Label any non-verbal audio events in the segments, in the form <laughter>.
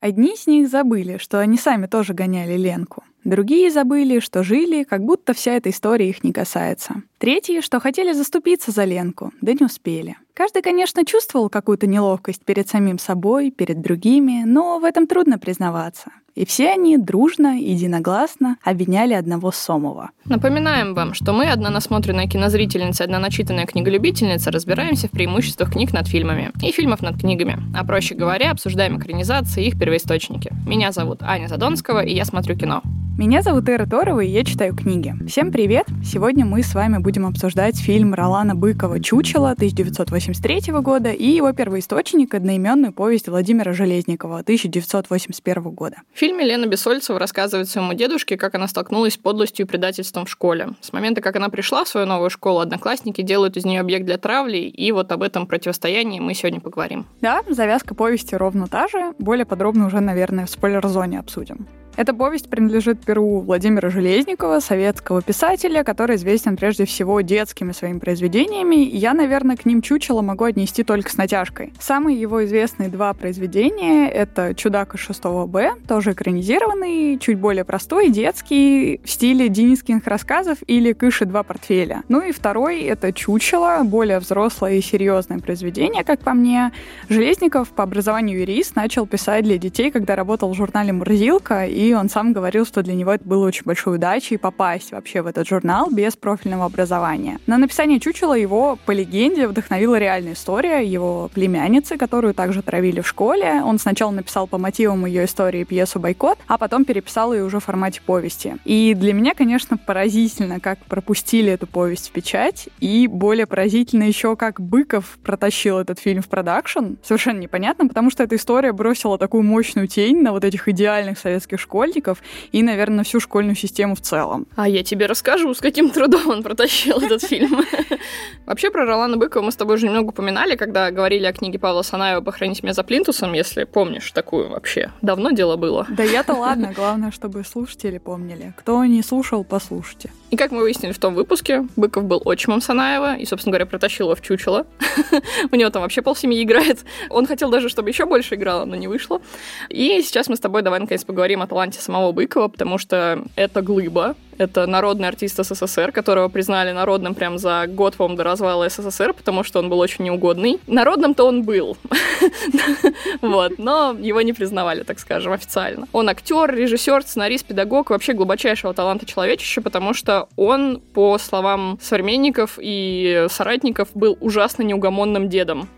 Одни из них забыли, что они сами тоже гоняли Ленку. Другие забыли, что жили, как будто вся эта история их не касается. Третьи, что хотели заступиться за Ленку, да не успели. Каждый, конечно, чувствовал какую-то неловкость перед самим собой, перед другими, но в этом трудно признаваться. И все они дружно, единогласно обвиняли одного Сомова. Напоминаем вам, что мы, одна насмотренная кинозрительница, одна начитанная книголюбительница, разбираемся в преимуществах книг над фильмами и фильмов над книгами. А проще говоря, обсуждаем экранизации и их первоисточники. Меня зовут Аня Задонского, и я смотрю кино. Меня зовут Эра Торова, и я читаю книги. Всем привет! Сегодня мы с вами будем обсуждать фильм Ролана Быкова «Чучело» 1983 года и его первоисточник, одноименную повесть Владимира Железникова 1981 года. В фильме Лена Бесольцева рассказывает своему дедушке, как она столкнулась с подлостью и предательством в школе. С момента, как она пришла в свою новую школу, одноклассники делают из нее объект для травли, и вот об этом противостоянии мы сегодня поговорим. Да, завязка повести ровно та же, более подробно уже, наверное, в спойлер-зоне обсудим. Эта повесть принадлежит перу Владимира Железникова, советского писателя, который известен прежде всего детскими своими произведениями. Я, наверное, к ним чучело могу отнести только с натяжкой. Самые его известные два произведения — это «Чудак из 6 Б», тоже экранизированный, чуть более простой, детский, в стиле денискиных рассказов или «Кыши два портфеля». Ну и второй — это «Чучело», более взрослое и серьезное произведение, как по мне. Железников по образованию юрист начал писать для детей, когда работал в журнале «Мурзилка», и он сам говорил, что для него это было очень большой удачей попасть вообще в этот журнал без профильного образования. На написание «Чучела» его, по легенде, вдохновила реальная история его племянницы, которую также травили в школе. Он сначала написал по мотивам ее истории пьесу «Бойкот», а потом переписал ее уже в формате повести. И для меня, конечно, поразительно, как пропустили эту повесть в печать, и более поразительно еще, как Быков протащил этот фильм в продакшн. Совершенно непонятно, потому что эта история бросила такую мощную тень на вот этих идеальных советских школьников, школьников и, наверное, всю школьную систему в целом. А я тебе расскажу, с каким трудом он протащил этот фильм. <laughs> Вообще про Ролана Быкова мы с тобой уже немного упоминали, когда говорили о книге Павла Санаева «Похоронить меня за плинтусом», если помнишь такую вообще. Давно дело было. Да я-то ладно, главное, чтобы слушатели помнили. Кто не слушал, послушайте. И как мы выяснили в том выпуске, Быков был отчимом Санаева и, собственно говоря, протащил его в чучело. <laughs> У него там вообще полсемьи играет. Он хотел даже, чтобы еще больше играла, но не вышло. И сейчас мы с тобой давай наконец поговорим о таланте самого Быкова, потому что это глыба, это народный артист СССР, которого признали народным прям за год, по до развала СССР, потому что он был очень неугодный. Народным-то он был. <laughs> Вот, но его не признавали, так скажем, официально. Он актер, режиссер, сценарист, педагог, вообще глубочайшего таланта человечища, потому что он, по словам современников и соратников, был ужасно неугомонным дедом.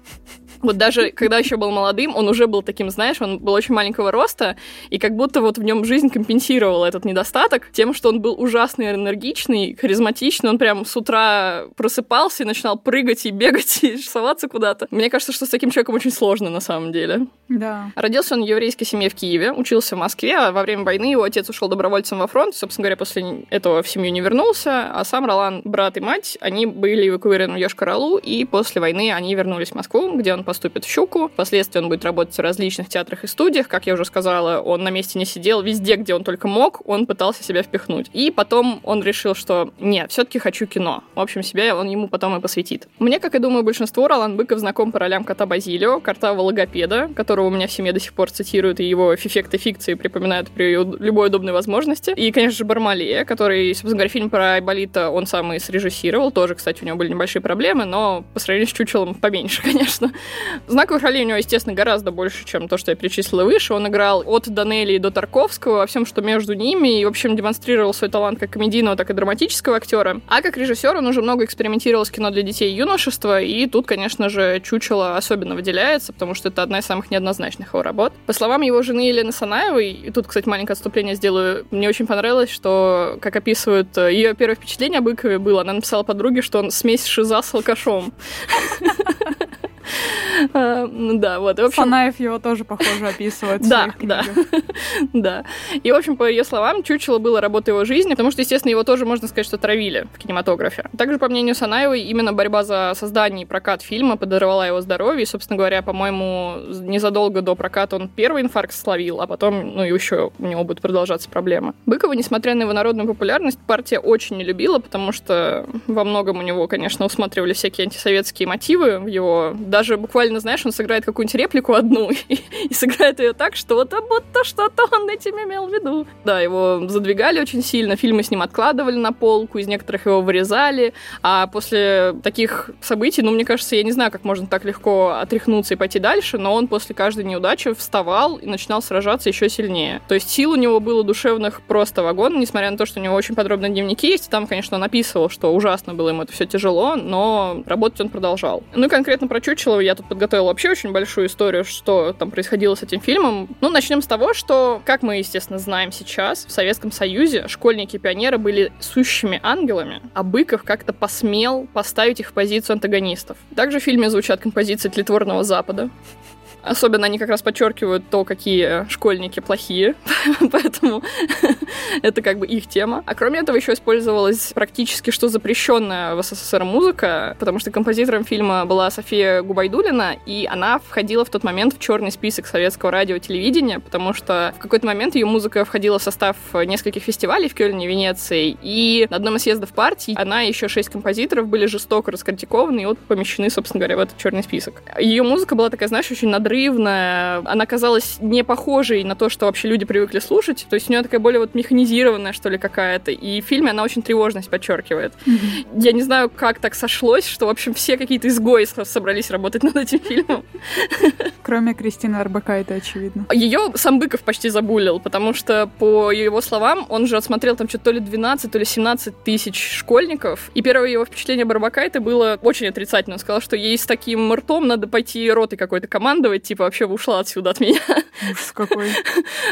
Вот даже когда еще был молодым, он уже был таким, знаешь, он был очень маленького роста, и как будто вот в нем жизнь компенсировала этот недостаток тем, что он был ужасно энергичный, харизматичный, он прям с утра просыпался и начинал прыгать и бегать и рисоваться куда-то. Мне кажется, что с таким человеком очень сложно на самом деле. Да. Родился он в еврейской семье в Киеве, учился в Москве, а во время войны его отец ушел добровольцем во фронт, собственно говоря, после этого в семью не вернулся, а сам Ролан, брат и мать, они были эвакуированы в Йошкар-Олу, и после войны они вернулись в Москву, где он поступит в «Щуку». Впоследствии он будет работать в различных театрах и студиях. Как я уже сказала, он на месте не сидел. Везде, где он только мог, он пытался себя впихнуть. И потом он решил, что нет, все-таки хочу кино. В общем, себя он ему потом и посвятит. Мне, как и думаю, большинство, Ролан Быков знаком по ролям кота Базилио, картавого логопеда, которого у меня в семье до сих пор цитируют, и его эффекты фикции припоминают при любой удобной возможности. И, конечно же, Бармалея, который, собственно говоря, фильм про Айболита он сам и срежиссировал. Тоже, кстати, у него были небольшие проблемы, но по сравнению с Чучелом поменьше, <laughs> конечно. Знаковых ролей у него, естественно, гораздо больше, чем то, что я перечислила выше. Он играл от Данелии до Тарковского во всем, что между ними, и, в общем, демонстрировал свой талант как комедийного, так и драматического актера. А как режиссер он уже много экспериментировал с кино для детей и юношества, и тут, конечно же, Чучело особенно выделяется, потому что это одна из самых неоднозначных его работ. По словам его жены Елены Санаевой, и тут, кстати, маленькое отступление сделаю, мне очень понравилось, что, как описывают, ее первое впечатление о Быкове было, она написала подруге, что он смесь шиза с алкашом. Ну <laughs> да, вот. В общем... Фанаев его тоже, похоже, описывает. Да, да. <laughs> да. И, в общем, по ее словам, Чучело было работой его жизни, потому что, естественно, его тоже, можно сказать, что травили в кинематографе. Также, по мнению Санаевой, именно борьба за создание и прокат фильма подорвала его здоровье. И, собственно говоря, по-моему, незадолго до проката он первый инфаркт словил, а потом, ну, еще у него будут продолжаться проблемы. Быкова, несмотря на его народную популярность, партия очень не любила, потому что во многом у него, конечно, усматривали всякие антисоветские мотивы в его даже буквально знаешь, он сыграет какую-нибудь реплику одну <laughs> и, и сыграет ее так, что вот будто что-то он этим имел в виду. Да, его задвигали очень сильно, фильмы с ним откладывали на полку, из некоторых его вырезали, а после таких событий, ну, мне кажется, я не знаю, как можно так легко отряхнуться и пойти дальше, но он после каждой неудачи вставал и начинал сражаться еще сильнее. То есть сил у него было душевных просто вагон, несмотря на то, что у него очень подробные дневники есть, и там, конечно, он описывал, что ужасно было ему это все тяжело, но работать он продолжал. Ну и конкретно про Чучелова я тут подготовила вообще очень большую историю, что там происходило с этим фильмом. Ну, начнем с того, что, как мы, естественно, знаем сейчас, в Советском Союзе школьники и пионеры были сущими ангелами, а Быков как-то посмел поставить их в позицию антагонистов. Также в фильме звучат композиции тлетворного Запада. Особенно они как раз подчеркивают то, какие школьники плохие, <laughs> поэтому <laughs> это как бы их тема. А кроме этого еще использовалась практически что запрещенная в СССР музыка, потому что композитором фильма была София Губайдулина, и она входила в тот момент в черный список советского радио и телевидения, потому что в какой-то момент ее музыка входила в состав нескольких фестивалей в Кёльне, Венеции, и на одном из съездов партии она и еще шесть композиторов были жестоко раскритикованы и вот помещены, собственно говоря, в этот черный список. Ее музыка была такая, знаешь, очень надрывная, надрывная, она казалась не похожей на то, что вообще люди привыкли слушать, то есть у нее такая более вот механизированная, что ли, какая-то, и в фильме она очень тревожность подчеркивает. Mm-hmm. Я не знаю, как так сошлось, что, в общем, все какие-то изгои собрались работать над этим фильмом. Кроме Кристины Арбака, это очевидно. Ее сам Быков почти забулил, потому что, по его словам, он же отсмотрел там что-то то ли 12, то ли 17 тысяч школьников, и первое его впечатление Барбака это было очень отрицательно. Он сказал, что ей с таким ртом надо пойти ротой какой-то командовать, типа, вообще ушла отсюда от меня. Ужас какой.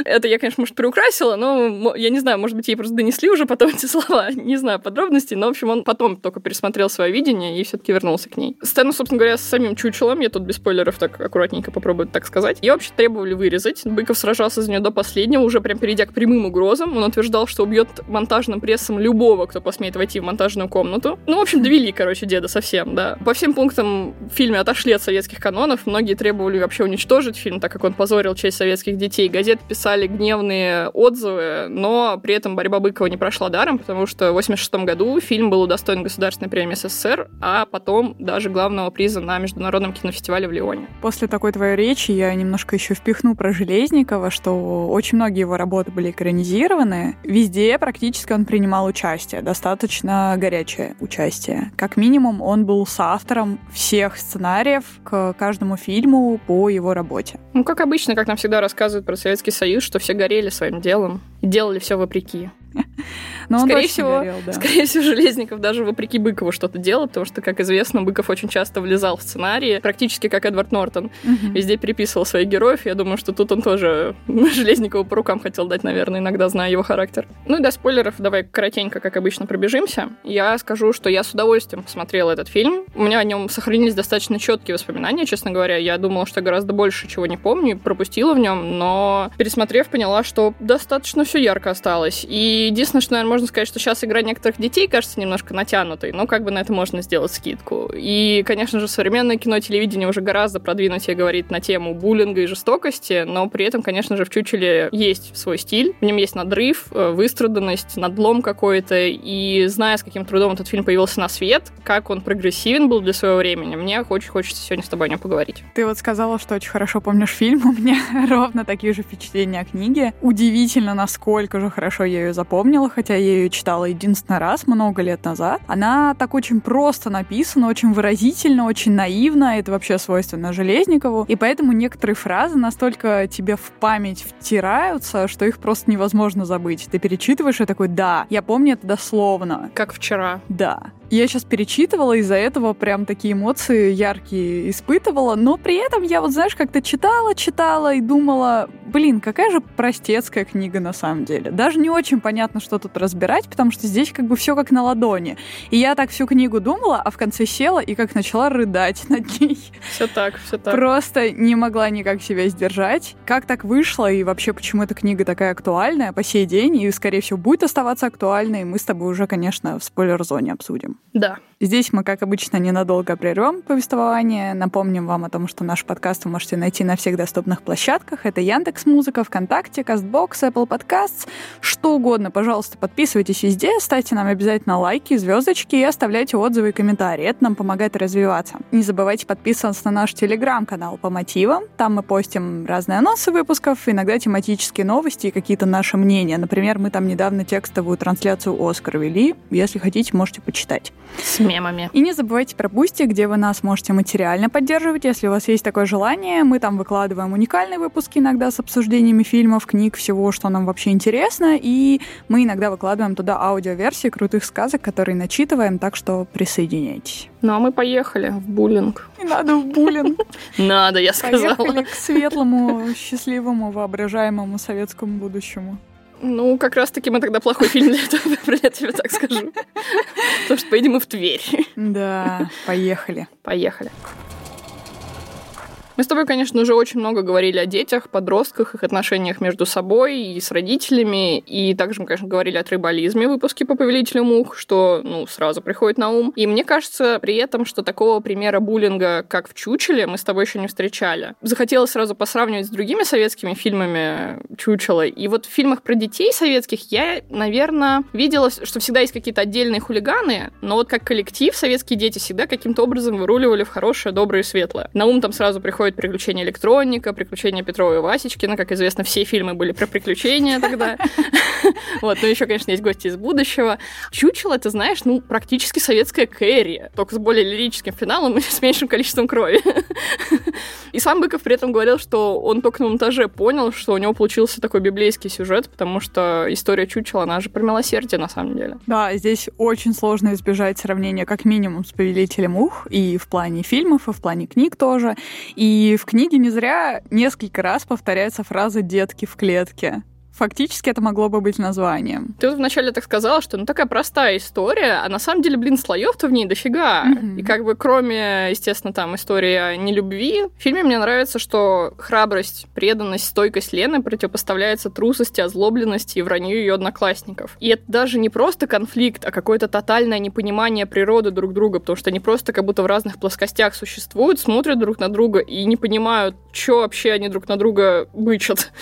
Это я, конечно, может, приукрасила, но я не знаю, может быть, ей просто донесли уже потом <laughs> эти слова. Не знаю подробностей, но, в общем, он потом только пересмотрел свое видение и все таки вернулся к ней. Сцену, собственно говоря, с самим чучелом, я тут без спойлеров так аккуратненько попробую так сказать, ее вообще требовали вырезать. Быков сражался за нее до последнего, уже прям перейдя к прямым угрозам. Он утверждал, что убьет монтажным прессом любого, кто посмеет войти в монтажную комнату. Ну, в общем, довели, короче, деда совсем, да. По всем пунктам в фильме отошли от советских канонов. Многие требовали вообще вообще уничтожить фильм, так как он позорил честь советских детей. Газеты писали гневные отзывы, но при этом борьба Быкова не прошла даром, потому что в 86 году фильм был удостоен Государственной премии СССР, а потом даже главного приза на Международном кинофестивале в Лионе. После такой твоей речи я немножко еще впихну про Железникова, что очень многие его работы были экранизированы. Везде практически он принимал участие, достаточно горячее участие. Как минимум, он был соавтором всех сценариев к каждому фильму по его работе. Ну, как обычно, как нам всегда рассказывают про Советский Союз, что все горели своим делом и делали все вопреки. <laughs> Но скорее всего, горел, да. скорее всего, Железников даже вопреки Быкову что-то делал, потому что, как известно, Быков очень часто влезал в сценарии, практически как Эдвард Нортон. Угу. Везде переписывал своих героев. Я думаю, что тут он тоже <laughs> Железникову по рукам хотел дать, наверное, иногда зная его характер. Ну и до спойлеров давай коротенько, как обычно, пробежимся. Я скажу, что я с удовольствием посмотрела этот фильм. У меня о нем сохранились достаточно четкие воспоминания, честно говоря. Я думала, что гораздо больше чего не помню пропустила в нем, но пересмотрев, поняла, что достаточно все ярко осталось. И единственное, что, наверное, можно сказать, что сейчас игра некоторых детей кажется немножко натянутой, но как бы на это можно сделать скидку. И, конечно же, современное кино и телевидение уже гораздо продвинутее говорит на тему буллинга и жестокости, но при этом, конечно же, в Чучеле есть свой стиль, в нем есть надрыв, э, выстраданность, надлом какой-то, и зная, с каким трудом этот фильм появился на свет, как он прогрессивен был для своего времени, мне очень хочется сегодня с тобой о нем поговорить. Ты вот сказала, что очень хорошо помнишь фильм, <laughs> у меня <laughs> ровно такие же впечатления о книге. Удивительно, насколько же хорошо я ее запомнила, хотя я ее читала читала единственный раз много лет назад. Она так очень просто написана, очень выразительно, очень наивно. Это вообще свойственно Железникову. И поэтому некоторые фразы настолько тебе в память втираются, что их просто невозможно забыть. Ты перечитываешь и такой, да, я помню это дословно. Как вчера. Да. Я сейчас перечитывала, из-за этого прям такие эмоции яркие испытывала, но при этом я вот, знаешь, как-то читала, читала и думала, блин, какая же простецкая книга на самом деле. Даже не очень понятно, что тут разбирать, потому что здесь как бы все как на ладони. И я так всю книгу думала, а в конце села и как начала рыдать над ней. Все так, все так. Просто не могла никак себя сдержать. Как так вышло и вообще почему эта книга такая актуальная по сей день и, скорее всего, будет оставаться актуальной, мы с тобой уже, конечно, в спойлер-зоне обсудим. Да. Здесь мы, как обычно, ненадолго прервем повествование. Напомним вам о том, что наш подкаст вы можете найти на всех доступных площадках. Это Яндекс Музыка, ВКонтакте, Кастбокс, Apple Podcasts, что угодно. Пожалуйста, подписывайтесь везде, ставьте нам обязательно лайки, звездочки и оставляйте отзывы и комментарии. Это нам помогает развиваться. Не забывайте подписываться на наш телеграм-канал по мотивам. Там мы постим разные анонсы выпусков, иногда тематические новости и какие-то наши мнения. Например, мы там недавно текстовую трансляцию «Оскар» вели. Если хотите, можете почитать. Мемами. И не забывайте про Boosty, где вы нас можете материально поддерживать, если у вас есть такое желание. Мы там выкладываем уникальные выпуски иногда с обсуждениями фильмов, книг, всего, что нам вообще интересно. И мы иногда выкладываем туда аудиоверсии крутых сказок, которые начитываем, так что присоединяйтесь. Ну, а мы поехали в буллинг. Не надо в буллинг. <laughs> Надо, я сказала. Поехали к светлому, счастливому, воображаемому советскому будущему. Ну, как раз-таки мы тогда плохой фильм для этого выбрали, я тебе так скажу. <laughs> Потому что поедем мы в Тверь. Да, поехали. Поехали. Мы с тобой, конечно, уже очень много говорили о детях, подростках, их отношениях между собой и с родителями. И также мы, конечно, говорили о трибализме в выпуске по повелителю мух, что, ну, сразу приходит на ум. И мне кажется при этом, что такого примера буллинга, как в «Чучеле», мы с тобой еще не встречали. Захотелось сразу посравнивать с другими советскими фильмами «Чучело». И вот в фильмах про детей советских я, наверное, видела, что всегда есть какие-то отдельные хулиганы, но вот как коллектив советские дети всегда каким-то образом выруливали в хорошее, доброе и светлое. На ум там сразу приходит происходит приключения электроника, приключения Петрова и Васечкина. Как известно, все фильмы были про приключения тогда. <laughs> Вот, ну еще, конечно, есть гости из будущего. Чучело, ты знаешь, ну, практически советская Кэрри, только с более лирическим финалом и <laughs> с меньшим количеством крови. И сам Быков при этом говорил, что он только на монтаже понял, что у него получился такой библейский сюжет, потому что история Чучела, она же про милосердие на самом деле. Да, здесь очень сложно избежать сравнения как минимум с «Повелителем ух» и в плане фильмов, и в плане книг тоже. И и в книге не зря несколько раз повторяется фраза «детки в клетке». Фактически это могло бы быть названием. Ты вот вначале так сказала, что ну такая простая история, а на самом деле, блин, слоев-то в ней дофига. Mm-hmm. И как бы кроме, естественно, там истории о нелюбви, в фильме мне нравится, что храбрость, преданность, стойкость Лены противопоставляется трусости, озлобленности и вранью ее одноклассников. И это даже не просто конфликт, а какое-то тотальное непонимание природы друг друга, потому что они просто как будто в разных плоскостях существуют, смотрят друг на друга и не понимают, что вообще они друг на друга бычат.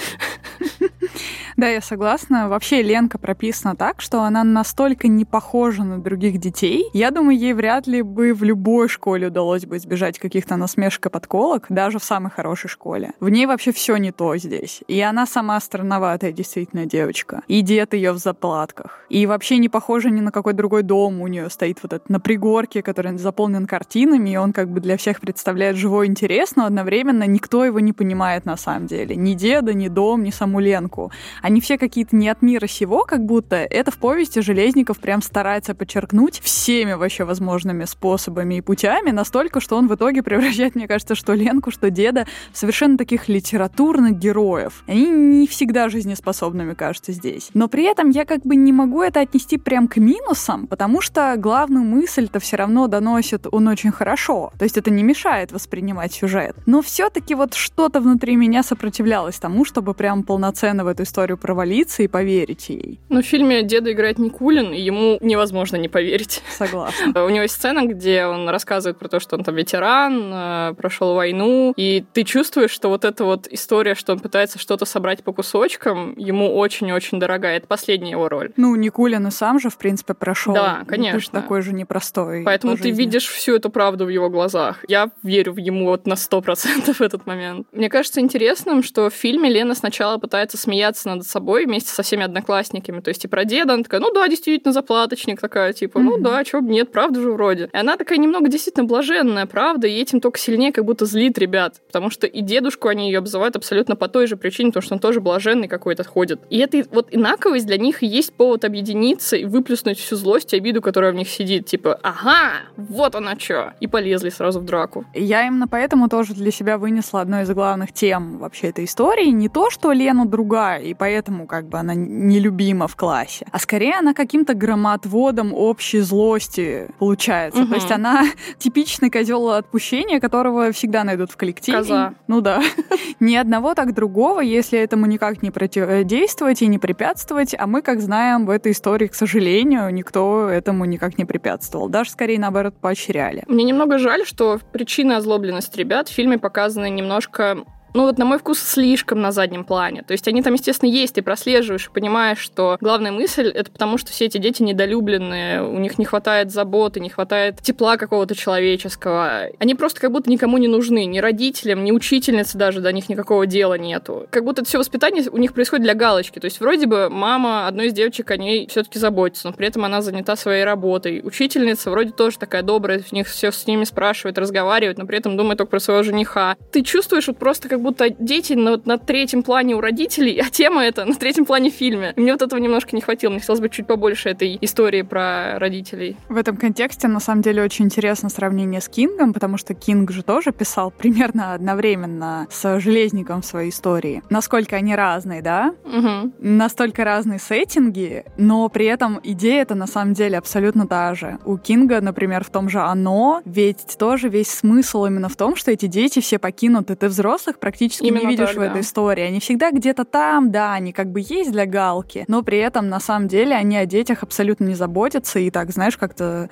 <laughs> Да, я согласна. Вообще Ленка прописана так, что она настолько не похожа на других детей. Я думаю, ей вряд ли бы в любой школе удалось бы избежать каких-то насмешек и подколок, даже в самой хорошей школе. В ней вообще все не то здесь. И она сама странноватая действительно девочка. И дед ее в заплатках. И вообще не похожа ни на какой другой дом. У нее стоит вот этот на пригорке, который заполнен картинами, и он как бы для всех представляет живой интерес, но одновременно никто его не понимает на самом деле. Ни деда, ни дом, ни саму Ленку они все какие-то не от мира сего, как будто это в повести Железников прям старается подчеркнуть всеми вообще возможными способами и путями, настолько, что он в итоге превращает, мне кажется, что Ленку, что деда в совершенно таких литературных героев. Они не всегда жизнеспособными кажутся здесь. Но при этом я как бы не могу это отнести прям к минусам, потому что главную мысль-то все равно доносит он очень хорошо. То есть это не мешает воспринимать сюжет. Но все-таки вот что-то внутри меня сопротивлялось тому, чтобы прям полноценно в эту историю провалиться и поверить ей. Ну, в фильме деда играет Никулин, и ему невозможно не поверить. Согласна. <laughs> У него есть сцена, где он рассказывает про то, что он там ветеран, э, прошел войну, и ты чувствуешь, что вот эта вот история, что он пытается что-то собрать по кусочкам, ему очень-очень дорогая. Это последняя его роль. Ну, Никулин и сам же, в принципе, прошел. Да, конечно. такой же непростой. Поэтому ты видишь всю эту правду в его глазах. Я верю в ему вот на сто процентов <laughs> в этот момент. Мне кажется интересным, что в фильме Лена сначала пытается смеяться над собой вместе со всеми одноклассниками. То есть и про деда она такая, ну да, действительно, заплаточник такая, типа, ну да, чё бы нет, правда же вроде. И она такая немного действительно блаженная, правда, и этим только сильнее как будто злит ребят. Потому что и дедушку они ее обзывают абсолютно по той же причине, потому что он тоже блаженный какой-то ходит. И это вот инаковость для них и есть повод объединиться и выплюснуть всю злость и обиду, которая в них сидит. Типа, ага, вот она что. И полезли сразу в драку. Я именно поэтому тоже для себя вынесла одной из главных тем вообще этой истории. Не то, что Лена другая, и поэтому поэтому как бы она нелюбима в классе, а скорее она каким-то громоотводом общей злости получается. Угу. То есть она <laughs> типичный козел отпущения, которого всегда найдут в коллективе. Коза. Ну да. <laughs> Ни одного так другого, если этому никак не противодействовать и не препятствовать, а мы, как знаем, в этой истории, к сожалению, никто этому никак не препятствовал. Даже скорее, наоборот, поощряли. Мне немного жаль, что причина озлобленности ребят в фильме показаны немножко ну вот на мой вкус, слишком на заднем плане. То есть они там, естественно, есть, ты прослеживаешь и понимаешь, что главная мысль — это потому, что все эти дети недолюбленные, у них не хватает заботы, не хватает тепла какого-то человеческого. Они просто как будто никому не нужны, ни родителям, ни учительнице даже до них никакого дела нету. Как будто это все воспитание у них происходит для галочки. То есть вроде бы мама одной из девочек о ней все-таки заботится, но при этом она занята своей работой. Учительница вроде тоже такая добрая, в них все с ними спрашивает, разговаривает, но при этом думает только про своего жениха. Ты чувствуешь вот просто как как будто дети на, на третьем плане у родителей, а тема это на третьем плане в фильме. И мне вот этого немножко не хватило. Мне хотелось бы чуть побольше этой истории про родителей. В этом контексте, на самом деле, очень интересно сравнение с Кингом, потому что Кинг же тоже писал примерно одновременно с Железником в своей истории. Насколько они разные, да? Угу. Настолько разные сеттинги, но при этом идея это на самом деле абсолютно та же. У Кинга, например, в том же «Оно», ведь тоже весь смысл именно в том, что эти дети все покинуты. Ты взрослых практически Именно не видишь так, в этой истории. Они всегда где-то там, да, они как бы есть для галки, но при этом на самом деле они о детях абсолютно не заботятся и так, знаешь, как-то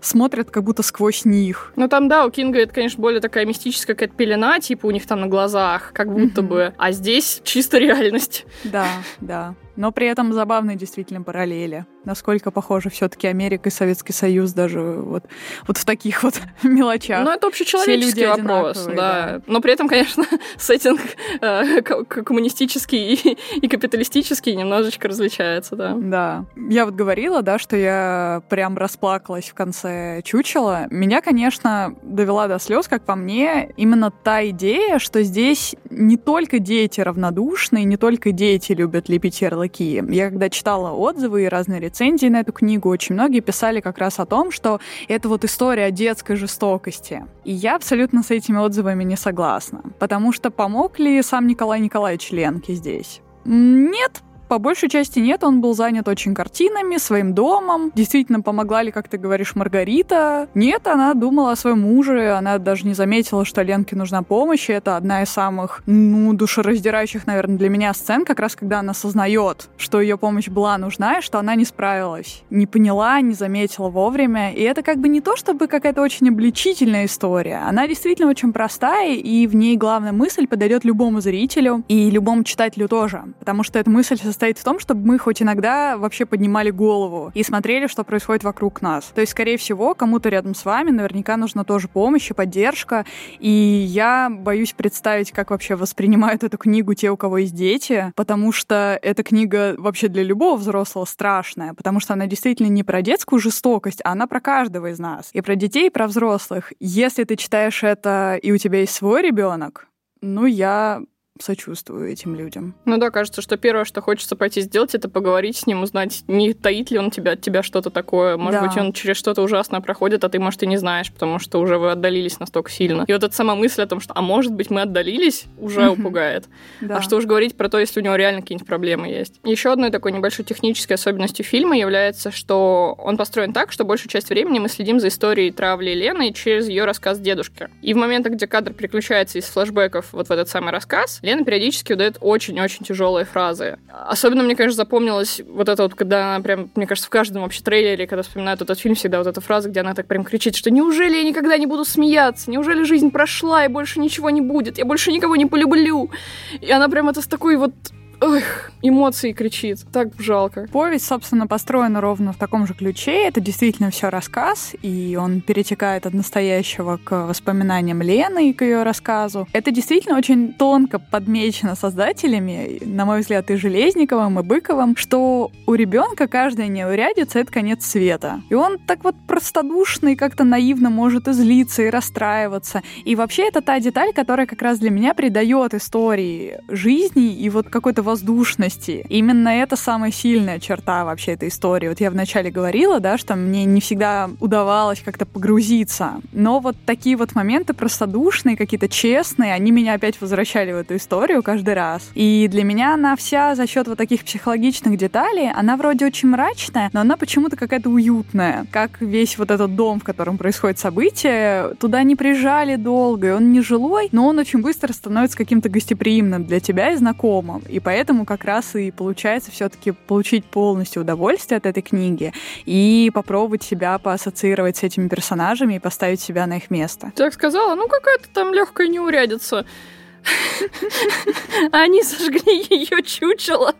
смотрят как будто сквозь них. Ну там, да, у Кинга это, конечно, более такая мистическая какая-то пелена, типа у них там на глазах, как будто mm-hmm. бы. А здесь чисто реальность. Да, да. Но при этом забавные действительно параллели. Насколько похожи все-таки Америка и Советский Союз даже вот, вот в таких вот <laughs> мелочах. Ну, это общечеловеческий вопрос, да. да. Но при этом, конечно, <laughs> сеттинг э, коммунистический и, и капиталистический немножечко различается, да. Да. Я вот говорила, да, что я прям расплакалась в конце чучела. Меня, конечно, довела до слез, как по мне, именно та идея, что здесь не только дети равнодушные, не только дети любят лепить ярлыки. Я когда читала отзывы и разные рецензии на эту книгу, очень многие писали как раз о том, что это вот история детской жестокости. И я абсолютно с этими отзывами не согласна. Потому что помог ли сам Николай Николаевич Ленке здесь? Нет, по большей части нет, он был занят очень картинами, своим домом. Действительно, помогла ли, как ты говоришь, Маргарита? Нет, она думала о своем муже, она даже не заметила, что Ленке нужна помощь, и это одна из самых, ну, душераздирающих, наверное, для меня сцен, как раз когда она осознает, что ее помощь была нужна, и что она не справилась. Не поняла, не заметила вовремя. И это как бы не то, чтобы какая-то очень обличительная история. Она действительно очень простая, и в ней главная мысль подойдет любому зрителю и любому читателю тоже. Потому что эта мысль состоит в том, чтобы мы хоть иногда вообще поднимали голову и смотрели, что происходит вокруг нас. То есть, скорее всего, кому-то рядом с вами наверняка нужна тоже помощь и поддержка. И я боюсь представить, как вообще воспринимают эту книгу те, у кого есть дети, потому что эта книга вообще для любого взрослого страшная, потому что она действительно не про детскую жестокость, а она про каждого из нас. И про детей, и про взрослых. Если ты читаешь это, и у тебя есть свой ребенок, ну, я сочувствую этим людям. Ну да, кажется, что первое, что хочется пойти сделать, это поговорить с ним, узнать, не таит ли он тебя, от тебя что-то такое. Может да. быть, он через что-то ужасное проходит, а ты, может, и не знаешь, потому что уже вы отдалились настолько сильно. И вот эта сама мысль о том, что, а может быть, мы отдалились, уже упугает. Да. А что уж говорить про то, если у него реально какие-нибудь проблемы есть. Еще одной такой небольшой технической особенностью фильма является, что он построен так, что большую часть времени мы следим за историей травли Лены через ее рассказ дедушки. И в моментах, где кадр переключается из флэшбэков вот в этот самый рассказ, Лена периодически выдает очень-очень тяжелые фразы. Особенно мне, конечно, запомнилось вот это вот, когда она прям, мне кажется, в каждом вообще трейлере, когда вспоминают этот фильм, всегда вот эта фраза, где она так прям кричит, что неужели я никогда не буду смеяться? Неужели жизнь прошла и больше ничего не будет? Я больше никого не полюблю. И она прям это с такой вот Эх, эмоции кричит. Так жалко. Повесть, собственно, построена ровно в таком же ключе. Это действительно все рассказ, и он перетекает от настоящего к воспоминаниям Лены и к ее рассказу. Это действительно очень тонко подмечено создателями, на мой взгляд, и Железниковым, и Быковым, что у ребенка каждая неурядица — это конец света. И он так вот простодушный, как-то наивно может и злиться, и расстраиваться. И вообще это та деталь, которая как раз для меня придает истории жизни и вот какой-то воздушности. Именно это самая сильная черта вообще этой истории. Вот я вначале говорила, да, что мне не всегда удавалось как-то погрузиться, но вот такие вот моменты простодушные, какие-то честные, они меня опять возвращали в эту историю каждый раз. И для меня она вся за счет вот таких психологичных деталей, она вроде очень мрачная, но она почему-то какая-то уютная. Как весь вот этот дом, в котором происходит событие, туда не прижали долго, и он не жилой, но он очень быстро становится каким-то гостеприимным для тебя и знакомым. И поэтому как раз и получается все-таки получить полностью удовольствие от этой книги и попробовать себя поассоциировать с этими персонажами и поставить себя на их место. Так сказала, ну какая-то там легкая неурядица. <laughs> Они сожгли ее чучело.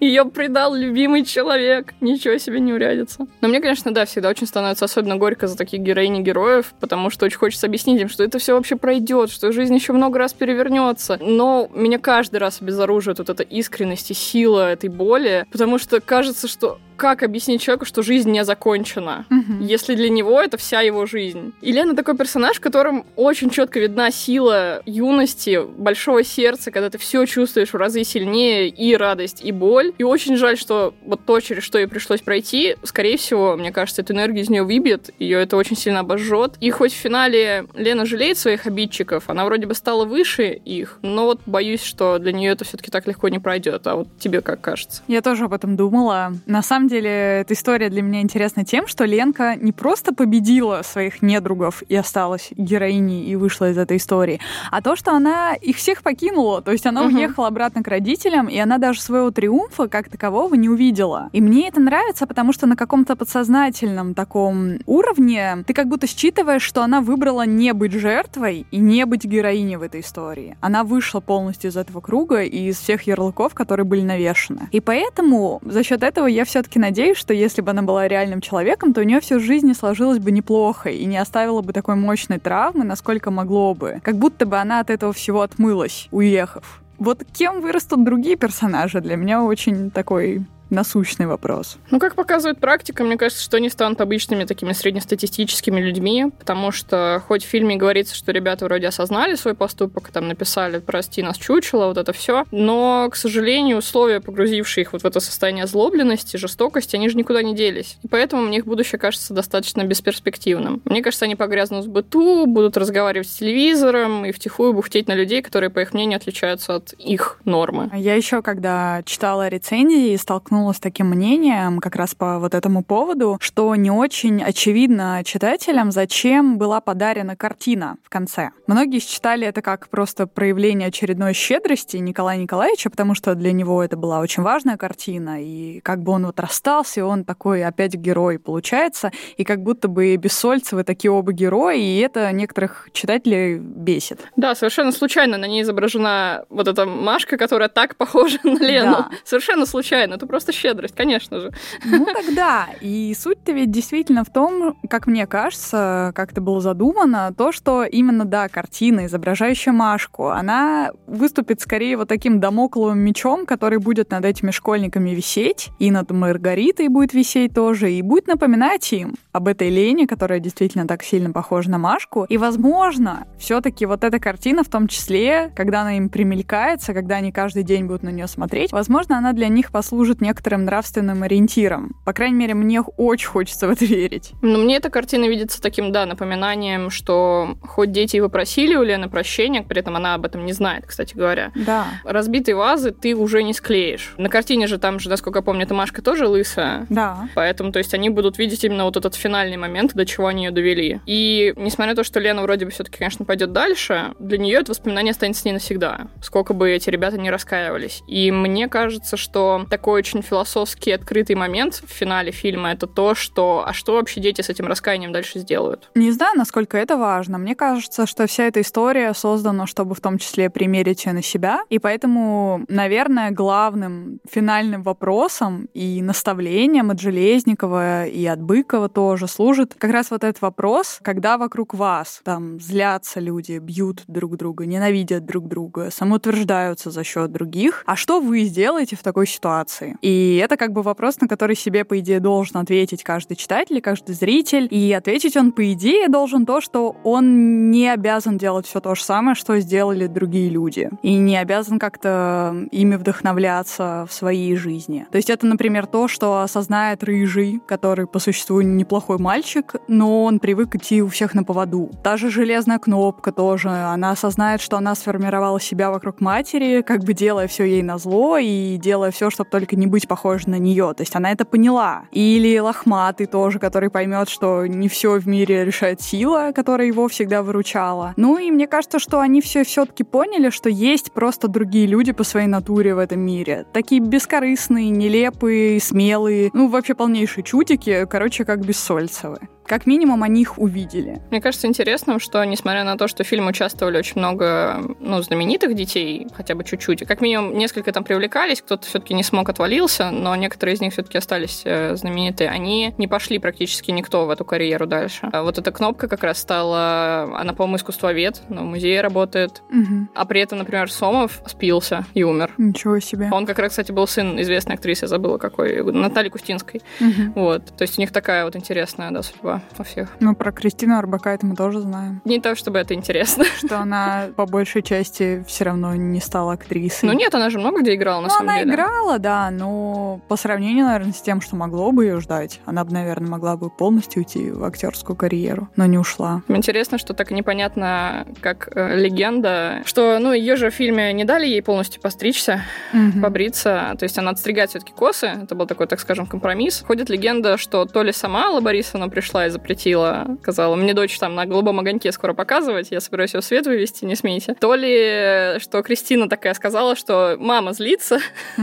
Ее предал любимый человек. Ничего себе не урядится. Но мне, конечно, да, всегда очень становится особенно горько за таких героинь и героев, потому что очень хочется объяснить им, что это все вообще пройдет, что жизнь еще много раз перевернется. Но меня каждый раз обезоруживает вот эта искренность и сила этой боли, потому что кажется, что как объяснить человеку, что жизнь не закончена, угу. если для него это вся его жизнь. И Лена такой персонаж, в котором очень четко видна сила юности, большого сердца, когда ты все чувствуешь в разы сильнее, и радость, и боль. И очень жаль, что вот то, через что ей пришлось пройти, скорее всего, мне кажется, эту энергию из нее выбьет, ее это очень сильно обожжет. И хоть в финале Лена жалеет своих обидчиков, она вроде бы стала выше их, но вот боюсь, что для нее это все-таки так легко не пройдет. А вот тебе как кажется? Я тоже об этом думала. На самом самом деле эта история для меня интересна тем, что Ленка не просто победила своих недругов и осталась героиней и вышла из этой истории, а то, что она их всех покинула. То есть она угу. уехала обратно к родителям, и она даже своего триумфа как такового не увидела. И мне это нравится, потому что на каком-то подсознательном таком уровне ты как будто считываешь, что она выбрала не быть жертвой и не быть героиней в этой истории. Она вышла полностью из этого круга и из всех ярлыков, которые были навешаны. И поэтому за счет этого я все-таки все-таки надеюсь, что если бы она была реальным человеком, то у нее всю жизнь сложилось бы неплохо и не оставила бы такой мощной травмы, насколько могло бы. Как будто бы она от этого всего отмылась, уехав. Вот кем вырастут другие персонажи, для меня очень такой насущный вопрос. Ну, как показывает практика, мне кажется, что они станут обычными такими среднестатистическими людьми, потому что хоть в фильме говорится, что ребята вроде осознали свой поступок, там написали «прости нас, чучело», вот это все, но, к сожалению, условия, погрузившие их вот в это состояние озлобленности, жестокости, они же никуда не делись. И поэтому мне их будущее кажется достаточно бесперспективным. Мне кажется, они погрязнут в быту, будут разговаривать с телевизором и втихую бухтеть на людей, которые, по их мнению, отличаются от их нормы. Я еще, когда читала рецензии, столкнулась столкнулась с таким мнением как раз по вот этому поводу, что не очень очевидно читателям, зачем была подарена картина в конце. Многие считали это как просто проявление очередной щедрости Николая Николаевича, потому что для него это была очень важная картина, и как бы он вот расстался, и он такой опять герой получается, и как будто бы Бессольцевы такие оба герои, и это некоторых читателей бесит. Да, совершенно случайно на ней изображена вот эта Машка, которая так похожа на Лену. Да. Совершенно случайно. Это просто просто щедрость, конечно же. Ну тогда. И суть-то ведь действительно в том, как мне кажется, как это было задумано, то, что именно, да, картина, изображающая Машку, она выступит скорее вот таким домокловым мечом, который будет над этими школьниками висеть, и над Маргаритой будет висеть тоже, и будет напоминать им об этой Лене, которая действительно так сильно похожа на Машку. И, возможно, все-таки вот эта картина, в том числе, когда она им примелькается, когда они каждый день будут на нее смотреть, возможно, она для них послужит некоторым некоторым нравственным ориентиром. По крайней мере, мне очень хочется в это верить. Ну, мне эта картина видится таким, да, напоминанием, что хоть дети его просили у Лены прощения, при этом она об этом не знает, кстати говоря. Да. Разбитые вазы ты уже не склеишь. На картине же там же, насколько я помню, эта Машка тоже лысая. Да. Поэтому, то есть, они будут видеть именно вот этот финальный момент, до чего они ее довели. И несмотря на то, что Лена вроде бы все-таки, конечно, пойдет дальше, для нее это воспоминание останется с ней навсегда. Сколько бы эти ребята не раскаивались. И мне кажется, что такой очень философский открытый момент в финале фильма это то, что а что вообще дети с этим раскаянием дальше сделают? Не знаю, насколько это важно. Мне кажется, что вся эта история создана, чтобы в том числе примерить ее на себя. И поэтому, наверное, главным финальным вопросом и наставлением от Железникова и от Быкова тоже служит как раз вот этот вопрос, когда вокруг вас там злятся люди, бьют друг друга, ненавидят друг друга, самоутверждаются за счет других. А что вы сделаете в такой ситуации? И И это как бы вопрос, на который себе, по идее, должен ответить каждый читатель, каждый зритель. И ответить он, по идее, должен то, что он не обязан делать все то же самое, что сделали другие люди. И не обязан как-то ими вдохновляться в своей жизни. То есть это, например, то, что осознает рыжий, который по существу неплохой мальчик, но он привык идти у всех на поводу. Та же железная кнопка тоже, она осознает, что она сформировала себя вокруг матери, как бы делая все ей на зло и делая все, чтобы только не быть похожей на нее. То есть она это поняла. Или лохматый тоже, который поймет, что не все в мире решает сила, которая его всегда выручала. Ну и мне кажется, что они все все-таки поняли, что есть просто другие люди по своей натуре в этом мире. Такие бескорыстные, нелепые, смелые, ну вообще полнейшие чудики, короче, как Бессольцевы как минимум они их увидели. Мне кажется интересным, что несмотря на то, что в фильме участвовали очень много ну, знаменитых детей, хотя бы чуть-чуть, как минимум несколько там привлекались, кто-то все-таки не смог, отвалился, но некоторые из них все-таки остались э, знаменитые. Они не пошли практически никто в эту карьеру дальше. А вот эта кнопка как раз стала, она, по-моему, искусствовед, но в музее работает. Угу. А при этом, например, Сомов спился и умер. Ничего себе. Он как раз, кстати, был сын известной актрисы, я забыла какой, Натальи Кустинской. Угу. Вот. То есть у них такая вот интересная, да, судьба во всех. Ну, про Кристину Арбакайте мы тоже знаем. Не то, чтобы это интересно. <laughs> Что она по большей части все равно не стала актрисой. Ну нет, она же много где играла, на ну, самом она деле. играла, да, но по сравнению, наверное, с тем, что могло бы ее ждать, она бы, наверное, могла бы полностью уйти в актерскую карьеру, но не ушла. Интересно, что так непонятно, как э, легенда, что, ну, ее же в фильме не дали ей полностью постричься, Мгм. побриться, то есть она отстригает все-таки косы, это был такой, так скажем, компромисс. Ходит легенда, что то ли сама Алла Борисовна пришла и запретила, сказала, мне дочь там на голубом огоньке скоро показывать, я собираюсь ее в свет вывести, не смейте. То ли, что Кристина такая сказала, что мама злится, <laughs>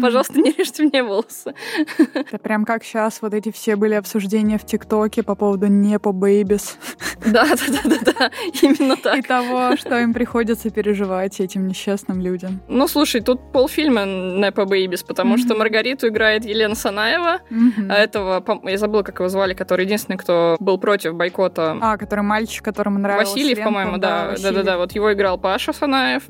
пожалуйста, не режьте мне волосы. Это прям как сейчас вот эти все были обсуждения в ТикТоке по поводу nepo babies Да, да, да, да, да, именно так. и того, что им приходится переживать этим несчастным людям. Ну, слушай, тут полфильма nepo babies, потому что. Маргариту играет Елена Санаева, а этого, я забыла, как его звали, который единственный, кто был против бойкота. А, который мальчик, которому нравился Васильев, Ленка, по-моему, да, да, да, да, вот его играл Паша Санаев.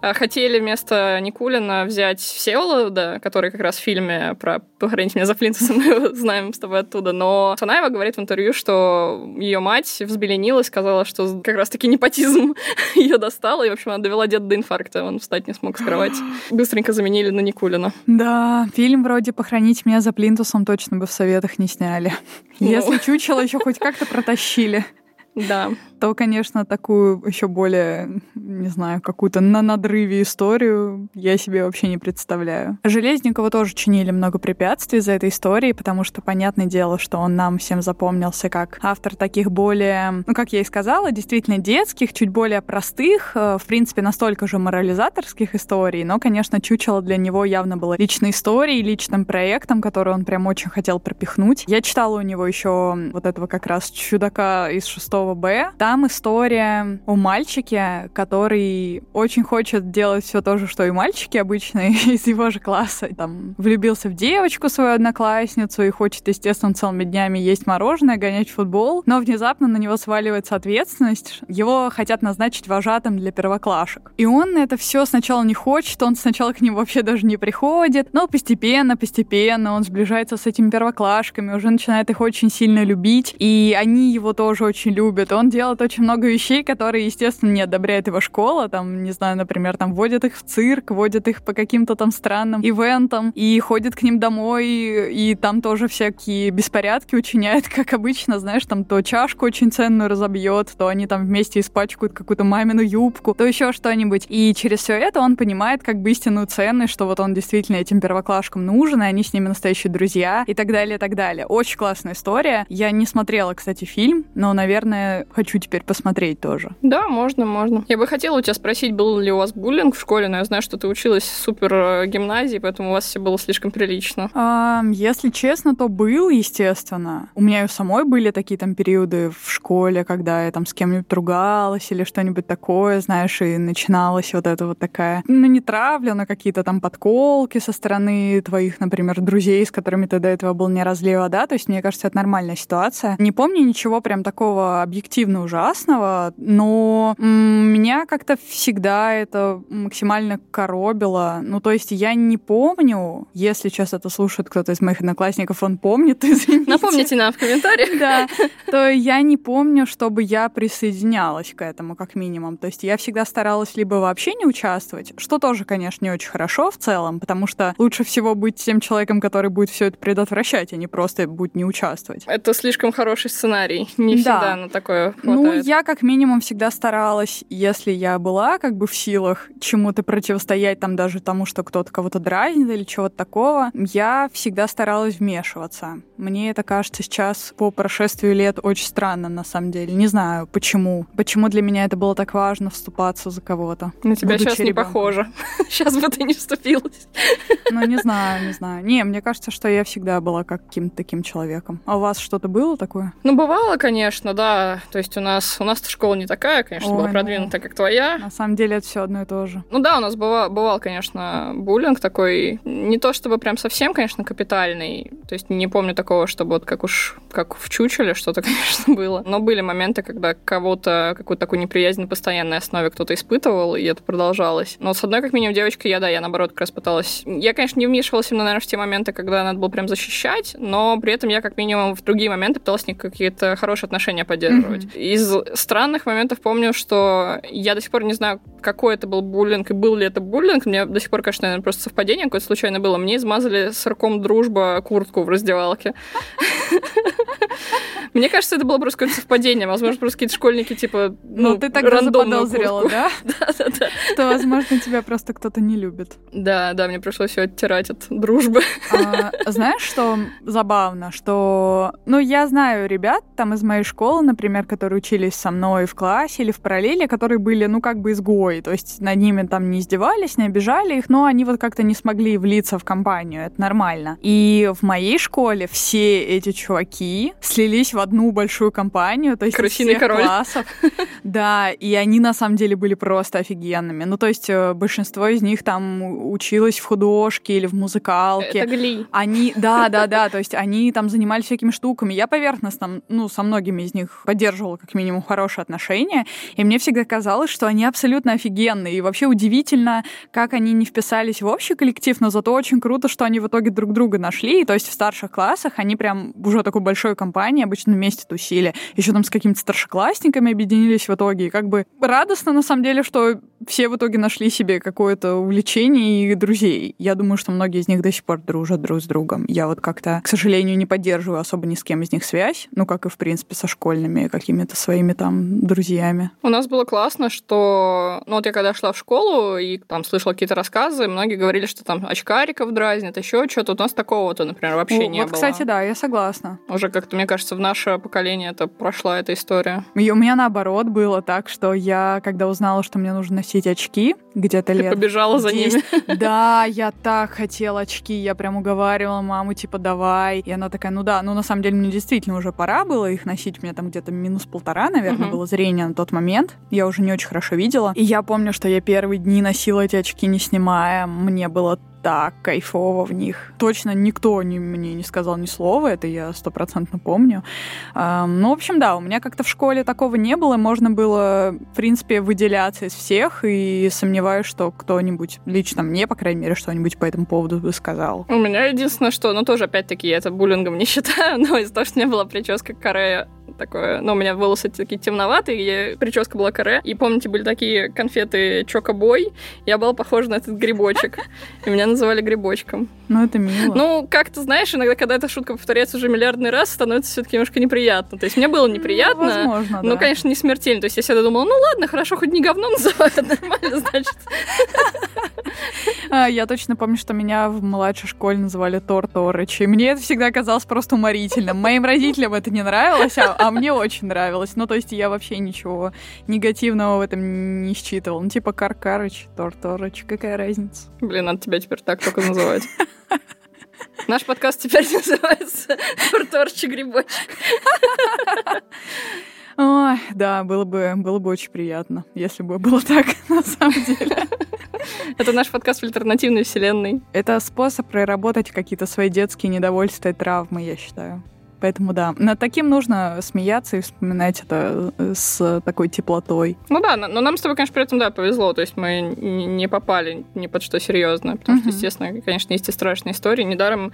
А, Хотели вместо Никулина взять Всеволода, который как раз в фильме про «Похороните меня за плинтусом», мы знаем с тобой оттуда, но Санаева говорит в интервью, что ее мать взбеленилась, сказала, что как раз-таки непотизм <laughs> ее достала, и, в общем, она довела деда до инфаркта, он встать не смог с кровати. <gasps> Быстренько заменили на Никулина. Да, фильм вроде «Похоронить меня за плинтусом» точно бы в советах не сняли. Ну. Если чучело еще хоть как-то протащили, Да. то, конечно, такую еще более, не знаю, какую-то на надрыве историю я себе вообще не представляю. Железникову тоже чинили много препятствий за этой историей, потому что, понятное дело, что он нам всем запомнился как автор таких более, ну, как я и сказала, действительно детских, чуть более простых, э, в принципе, настолько же морализаторских историй, но, конечно, чучело для него явно было личной историей, личным проектом, который он прям очень хотел пропихнуть. Я читала у него еще вот этого как раз чудака из 6 Б. Там история о мальчике, который очень хочет делать все то же, что и мальчики обычные <laughs> из его же класса. Там влюбился в девочку, свою одноклассницу, и хочет, естественно, целыми днями есть мороженое, гонять футбол. Но внезапно на него сваливается ответственность. Его хотят назначить вожатым для первоклашек. И он это все сначала не хочет, он сначала к ним вообще даже не приходит. Но постепенно, постепенно он сближается с этими первоклашками, уже начинает их очень сильно любить. И они его тоже очень любят. Он делает очень много вещей, которые, естественно, не одобряет его школа. Там, не знаю, например, там водят их в цирк, водят их по каким-то там странным ивентам и ходит к ним домой, и там тоже всякие беспорядки учиняет, как обычно, знаешь, там то чашку очень ценную разобьет, то они там вместе испачкают какую-то мамину юбку, то еще что-нибудь. И через все это он понимает как бы истинную ценность, что вот он действительно этим первоклашкам нужен, и они с ними настоящие друзья, и так далее, и так далее. Очень классная история. Я не смотрела, кстати, фильм, но, наверное, хочу теперь посмотреть тоже. Да, можно, можно. Я бы хотела у тебя спросить, был ли у вас буллинг в школе, но я знаю, что ты училась в супер гимназии, поэтому у вас все было слишком прилично. А, если честно, то был, естественно. У меня и у самой были такие там периоды в школе, когда я там с кем-нибудь ругалась или что-нибудь такое, знаешь, и начиналась вот эта вот такая, ну, не травля, но какие-то там подколки со стороны твоих, например, друзей, с которыми ты до этого был не разлива, да, то есть, мне кажется, это нормальная ситуация. Не помню ничего прям такого объективно ужасного, но меня как-то всегда это максимально коробило. Ну, то есть я не помню, если сейчас это слушает кто-то из моих одноклассников, он помнит, <laughs> извините. Напомните нам в комментариях. Да, то я не помню, чтобы я присоединялась к этому, как минимум. То есть я всегда старалась либо вообще не участвовать, что тоже, конечно, не очень хорошо в целом, потому что лучше всего быть тем человеком, который будет все это предотвращать, а не просто будет не участвовать. Это слишком хороший сценарий. Не всегда да. на такое хватает. Ну, я как минимум всегда старалась, если я была как бы в силах чему-то противостоять, там даже тому, что кто-то кого-то дразнит или чего-то такого, я всегда старалась вмешиваться. Мне это кажется сейчас по прошествию лет очень странно, на самом деле. Не знаю, почему. Почему для меня это было так важно вступаться за кого-то. На тебя сейчас ребенком. не похоже. <laughs> Сейчас бы ты не вступилась. Ну, не знаю, не знаю. Не, мне кажется, что я всегда была каким-то таким человеком. А у вас что-то было такое? Ну, бывало, конечно, да. То есть у нас у нас школа не такая, конечно, Ой, была ну. продвинутая, как твоя. На самом деле это все одно и то же. Ну да, у нас бывал, бывал, конечно, буллинг такой. Не то чтобы прям совсем, конечно, капитальный. То есть не помню такого, чтобы вот как уж как в чучеле что-то, <laughs> конечно, было. Но были моменты, когда кого-то какую-то такую неприязнь на постоянной основе кто-то испытывал, и это продолжалось. Но с одной, как минимум, девочкой я, да, я наоборот как раз пыталась... Я, конечно, не вмешивалась именно, наверное, в те моменты, когда надо было прям защищать, но при этом я, как минимум, в другие моменты пыталась какие-то хорошие отношения поддерживать. Mm-hmm. Из странных моментов помню, что я до сих пор не знаю, какой это был буллинг и был ли это буллинг. Мне до сих пор, конечно, наверное, просто совпадение какое-то случайно было. Мне измазали сырком дружба куртку в раздевалке. <laughs> Мне кажется, это было просто какое-то совпадение. Возможно, просто какие-то школьники, типа, ну, ну ты тогда заподозрила, да? Да, да, да. Что, возможно, тебя просто кто-то не любит. Да, да, мне пришлось все оттирать от дружбы. А, знаешь, что забавно? Что, ну, я знаю ребят там из моей школы, например, которые учились со мной в классе или в параллели, которые были, ну, как бы изгои. То есть над ними там не издевались, не обижали их, но они вот как-то не смогли влиться в компанию. Это нормально. И в моей школе все эти чуваки слились в одну большую компанию, то есть Крысиный всех король. классов. Да, и они на самом деле были просто офигенными. Ну, то есть э, большинство из них там училось в художке или в музыкалке. Это гли. Они, да, да, да, то есть они там занимались всякими штуками. Я поверхностно, ну, со многими из них поддерживала как минимум хорошие отношения, и мне всегда казалось, что они абсолютно офигенные. И вообще удивительно, как они не вписались в общий коллектив, но зато очень круто, что они в итоге друг друга нашли. И то есть в старших классах они прям уже такой большой компании обычно вместе тусили. Еще там с какими-то старшеклассниками объединились в итоге. И как бы радостно, на самом деле, что все в итоге нашли себе какое-то увлечение и друзей. Я думаю, что многие из них до сих пор дружат друг с другом. Я вот как-то, к сожалению, не поддерживаю особо ни с кем из них связь, ну, как и, в принципе, со школьными какими-то своими там друзьями. У нас было классно, что... Ну, вот я когда шла в школу и там слышала какие-то рассказы, многие говорили, что там очкариков дразнят, еще что-то. У нас такого-то, например, вообще О, не вот, было. кстати, да, я согласна. Уже как-то, мне кажется, в наше поколение это прошла эта история. И у меня наоборот было так, что я, когда узнала, что мне нужно носить очки, где-то лет... Ты побежала 10, за ними. <laughs> Да, я так хотела очки, я прям уговаривала маму, типа, давай. И она такая, ну да, ну на самом деле мне действительно уже пора было их носить. У меня там где-то минус полтора, наверное, угу. было зрение на тот момент. Я уже не очень хорошо видела. И я помню, что я первые дни носила эти очки, не снимая. Мне было так кайфово в них. Точно никто не, мне не сказал ни слова, это я стопроцентно помню. Эм, ну, в общем, да, у меня как-то в школе такого не было, можно было, в принципе, выделяться из всех, и сомневаюсь, что кто-нибудь, лично мне, по крайней мере, что-нибудь по этому поводу бы сказал. У меня единственное, что, ну, тоже, опять-таки, я это буллингом не <laughs> считаю, но из-за того, что у меня была прическа каре такое, ну, у меня волосы такие темноватые, прическа была каре, и помните, были такие конфеты Чокобой, я была похожа на этот грибочек, и меня называли грибочком. Ну, это мило. Ну, как ты знаешь, иногда, когда эта шутка повторяется уже миллиардный раз, становится все-таки немножко неприятно. То есть мне было неприятно. Возможно, Ну, конечно, не смертельно. То есть я всегда думала, ну ладно, хорошо, хоть не говно называют, нормально, значит. А, я точно помню, что меня в младшей школе называли Торторыч, и мне это всегда казалось просто уморительным. Моим родителям это не нравилось, а, а мне очень нравилось. Ну, то есть я вообще ничего негативного в этом не считывал. Ну, типа Каркарыч, Торторыч, какая разница? Блин, надо тебя теперь так только называть. Наш подкаст теперь <laughs> называется «Торторчик грибочек». Ой, да, было бы, было бы очень приятно, если бы было так, <laughs> на самом деле. Это наш подкаст в альтернативной вселенной. Это способ проработать какие-то свои детские недовольства и травмы, я считаю. Поэтому да, над таким нужно смеяться и вспоминать это э, с такой теплотой. Ну да, но нам с тобой, конечно, при этом, да, повезло. То есть мы не попали ни под что серьезное. Потому угу. что, естественно, конечно, есть и страшные истории. Недаром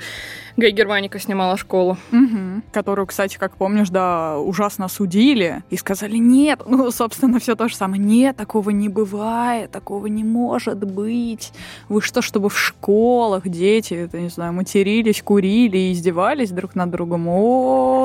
Гай Германика снимала школу. Угу. Которую, кстати, как помнишь, да, ужасно судили и сказали, нет, ну, собственно, все то же самое. Нет, такого не бывает, такого не может быть. Вы что, чтобы в школах дети, это, не знаю, матерились, курили и издевались друг над другом? О,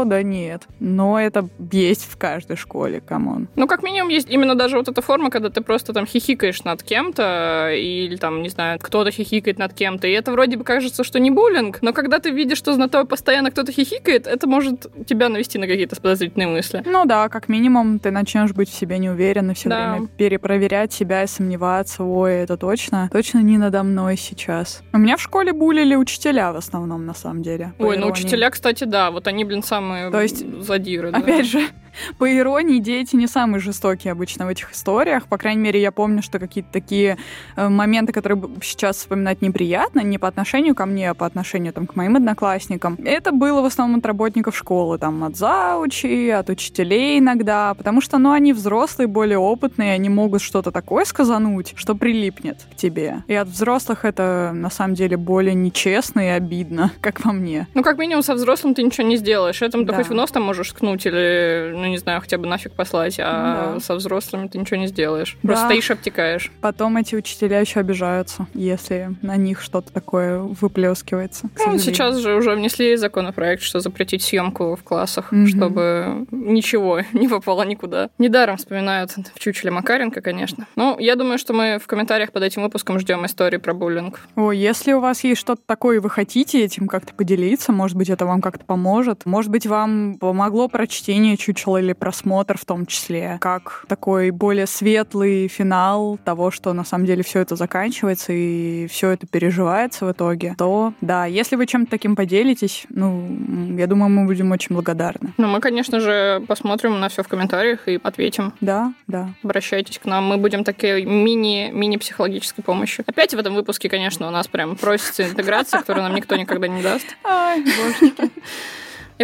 да нет. Но это есть в каждой школе, come on. Ну, как минимум, есть именно даже вот эта форма, когда ты просто там хихикаешь над кем-то, или там, не знаю, кто-то хихикает над кем-то, и это вроде бы кажется, что не буллинг, но когда ты видишь, что над тобой постоянно кто-то хихикает, это может тебя навести на какие-то подозрительные мысли. Ну да, как минимум ты начнешь быть в себе неуверен и все да. время перепроверять себя и сомневаться, ой, это точно, точно не надо мной сейчас. У меня в школе булили учителя в основном, на самом деле. Ой, ну учителя, кстати, да, вот они, блин, самые То есть, задиры. Опять да. же, <laughs> по иронии, дети не самые жестокие обычно в этих историях. По крайней мере, я помню, что какие-то такие э, моменты, которые сейчас вспоминать неприятно, не по отношению ко мне, а по отношению там, к моим одноклассникам. Это было в основном от работников школы, там, от заучи, от учителей иногда, потому что, ну, они взрослые, более опытные, они могут что-то такое сказануть, что прилипнет к тебе. И от взрослых это, на самом деле, более нечестно и обидно, <laughs> как по мне. Ну, как минимум, со взрослым ты ничего не сделаешь. Этому да. хоть в нос там можешь ткнуть или ну, не знаю, хотя бы нафиг послать, а да. со взрослыми ты ничего не сделаешь. Да. Просто стоишь, обтекаешь. Потом эти учителя еще обижаются, если на них что-то такое выплескивается. Ну, сейчас же уже внесли законопроект, что запретить съемку в классах, mm-hmm. чтобы ничего <laughs> не попало никуда. Недаром вспоминают в чучеле Макаренко, конечно. Ну, я думаю, что мы в комментариях под этим выпуском ждем истории про буллинг. О, если у вас есть что-то такое, и вы хотите этим как-то поделиться, может быть, это вам как-то поможет. Может быть, вам помогло прочтение чучела или просмотр в том числе, как такой более светлый финал того, что на самом деле все это заканчивается и все это переживается в итоге, то да, если вы чем-то таким поделитесь, ну, я думаю, мы будем очень благодарны. Ну, мы, конечно же, посмотрим на все в комментариях и ответим. Да, да. Обращайтесь к нам, мы будем такой мини, мини-психологической помощью. Опять в этом выпуске, конечно, у нас прям просится интеграция, которую нам никто никогда не даст. Ай, божечки.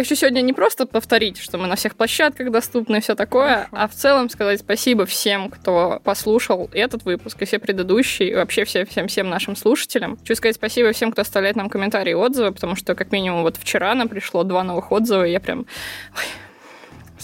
Я хочу сегодня не просто повторить, что мы на всех площадках доступны и все такое, Хорошо. а в целом сказать спасибо всем, кто послушал этот выпуск и все предыдущие, и вообще всем, всем, всем нашим слушателям. Хочу сказать спасибо всем, кто оставляет нам комментарии и отзывы, потому что как минимум вот вчера нам пришло два новых отзыва, и я прям... Ой,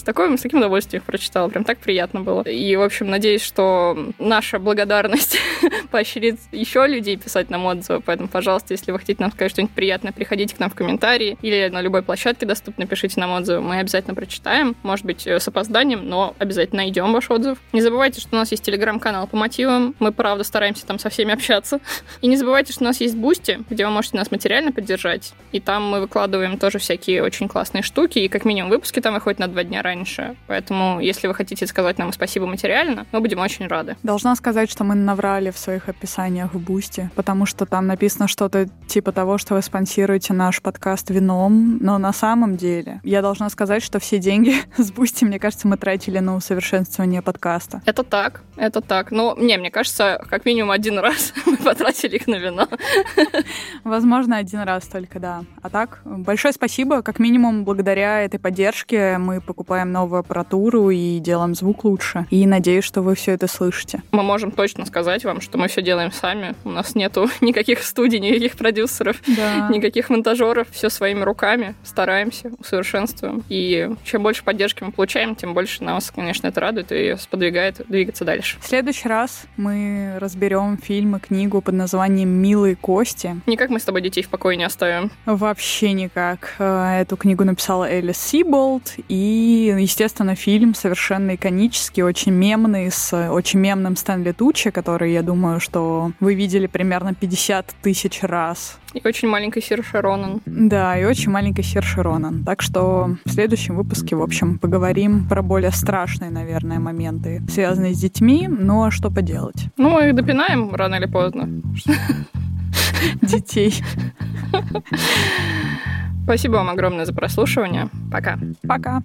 с, такой, с таким удовольствием их прочитала. Прям так приятно было. И, в общем, надеюсь, что наша благодарность <laughs> поощрит еще людей писать нам отзывы. Поэтому, пожалуйста, если вы хотите нам сказать что-нибудь приятное, приходите к нам в комментарии или на любой площадке доступно, пишите нам отзывы. Мы обязательно прочитаем. Может быть, э, с опозданием, но обязательно найдем ваш отзыв. Не забывайте, что у нас есть телеграм-канал по мотивам. Мы, правда, стараемся там со всеми общаться. <laughs> И не забывайте, что у нас есть Boosty, где вы можете нас материально поддержать. И там мы выкладываем тоже всякие очень классные штуки. И как минимум выпуски там выходят на два дня раньше. Поэтому, если вы хотите сказать нам спасибо материально, мы будем очень рады. Должна сказать, что мы наврали в своих описаниях в Boosty, потому что там написано что-то типа того, что вы спонсируете наш подкаст вином, но на самом деле я должна сказать, что все деньги <laughs> с Boosty, мне кажется, мы тратили на усовершенствование подкаста. Это так, это так. Но не, мне кажется, как минимум один раз <laughs> мы потратили их на вино. Возможно, один раз только, да. А так, большое спасибо. Как минимум, благодаря этой поддержке мы покупаем покупаем новую аппаратуру и делаем звук лучше. И надеюсь, что вы все это слышите. Мы можем точно сказать вам, что мы все делаем сами. У нас нету <laughs> никаких студий, никаких продюсеров, да. никаких монтажеров. Все своими руками. Стараемся, усовершенствуем. И чем больше поддержки мы получаем, тем больше нас, конечно, это радует и сподвигает двигаться дальше. В следующий раз мы разберем фильм и книгу под названием «Милые кости». Никак мы с тобой детей в покое не оставим. Вообще никак. Э, эту книгу написала Элис Сиболт, и естественно, фильм совершенно иконический, очень мемный, с очень мемным Стэнли Тучи, который, я думаю, что вы видели примерно 50 тысяч раз. И очень маленький Сир Широнан. Да, и очень маленький Сир Широнан. Так что в следующем выпуске, в общем, поговорим про более страшные, наверное, моменты, связанные с детьми, но что поделать. Ну, мы их допинаем рано или поздно. Детей. Спасибо вам огромное за прослушивание. Пока. Пока.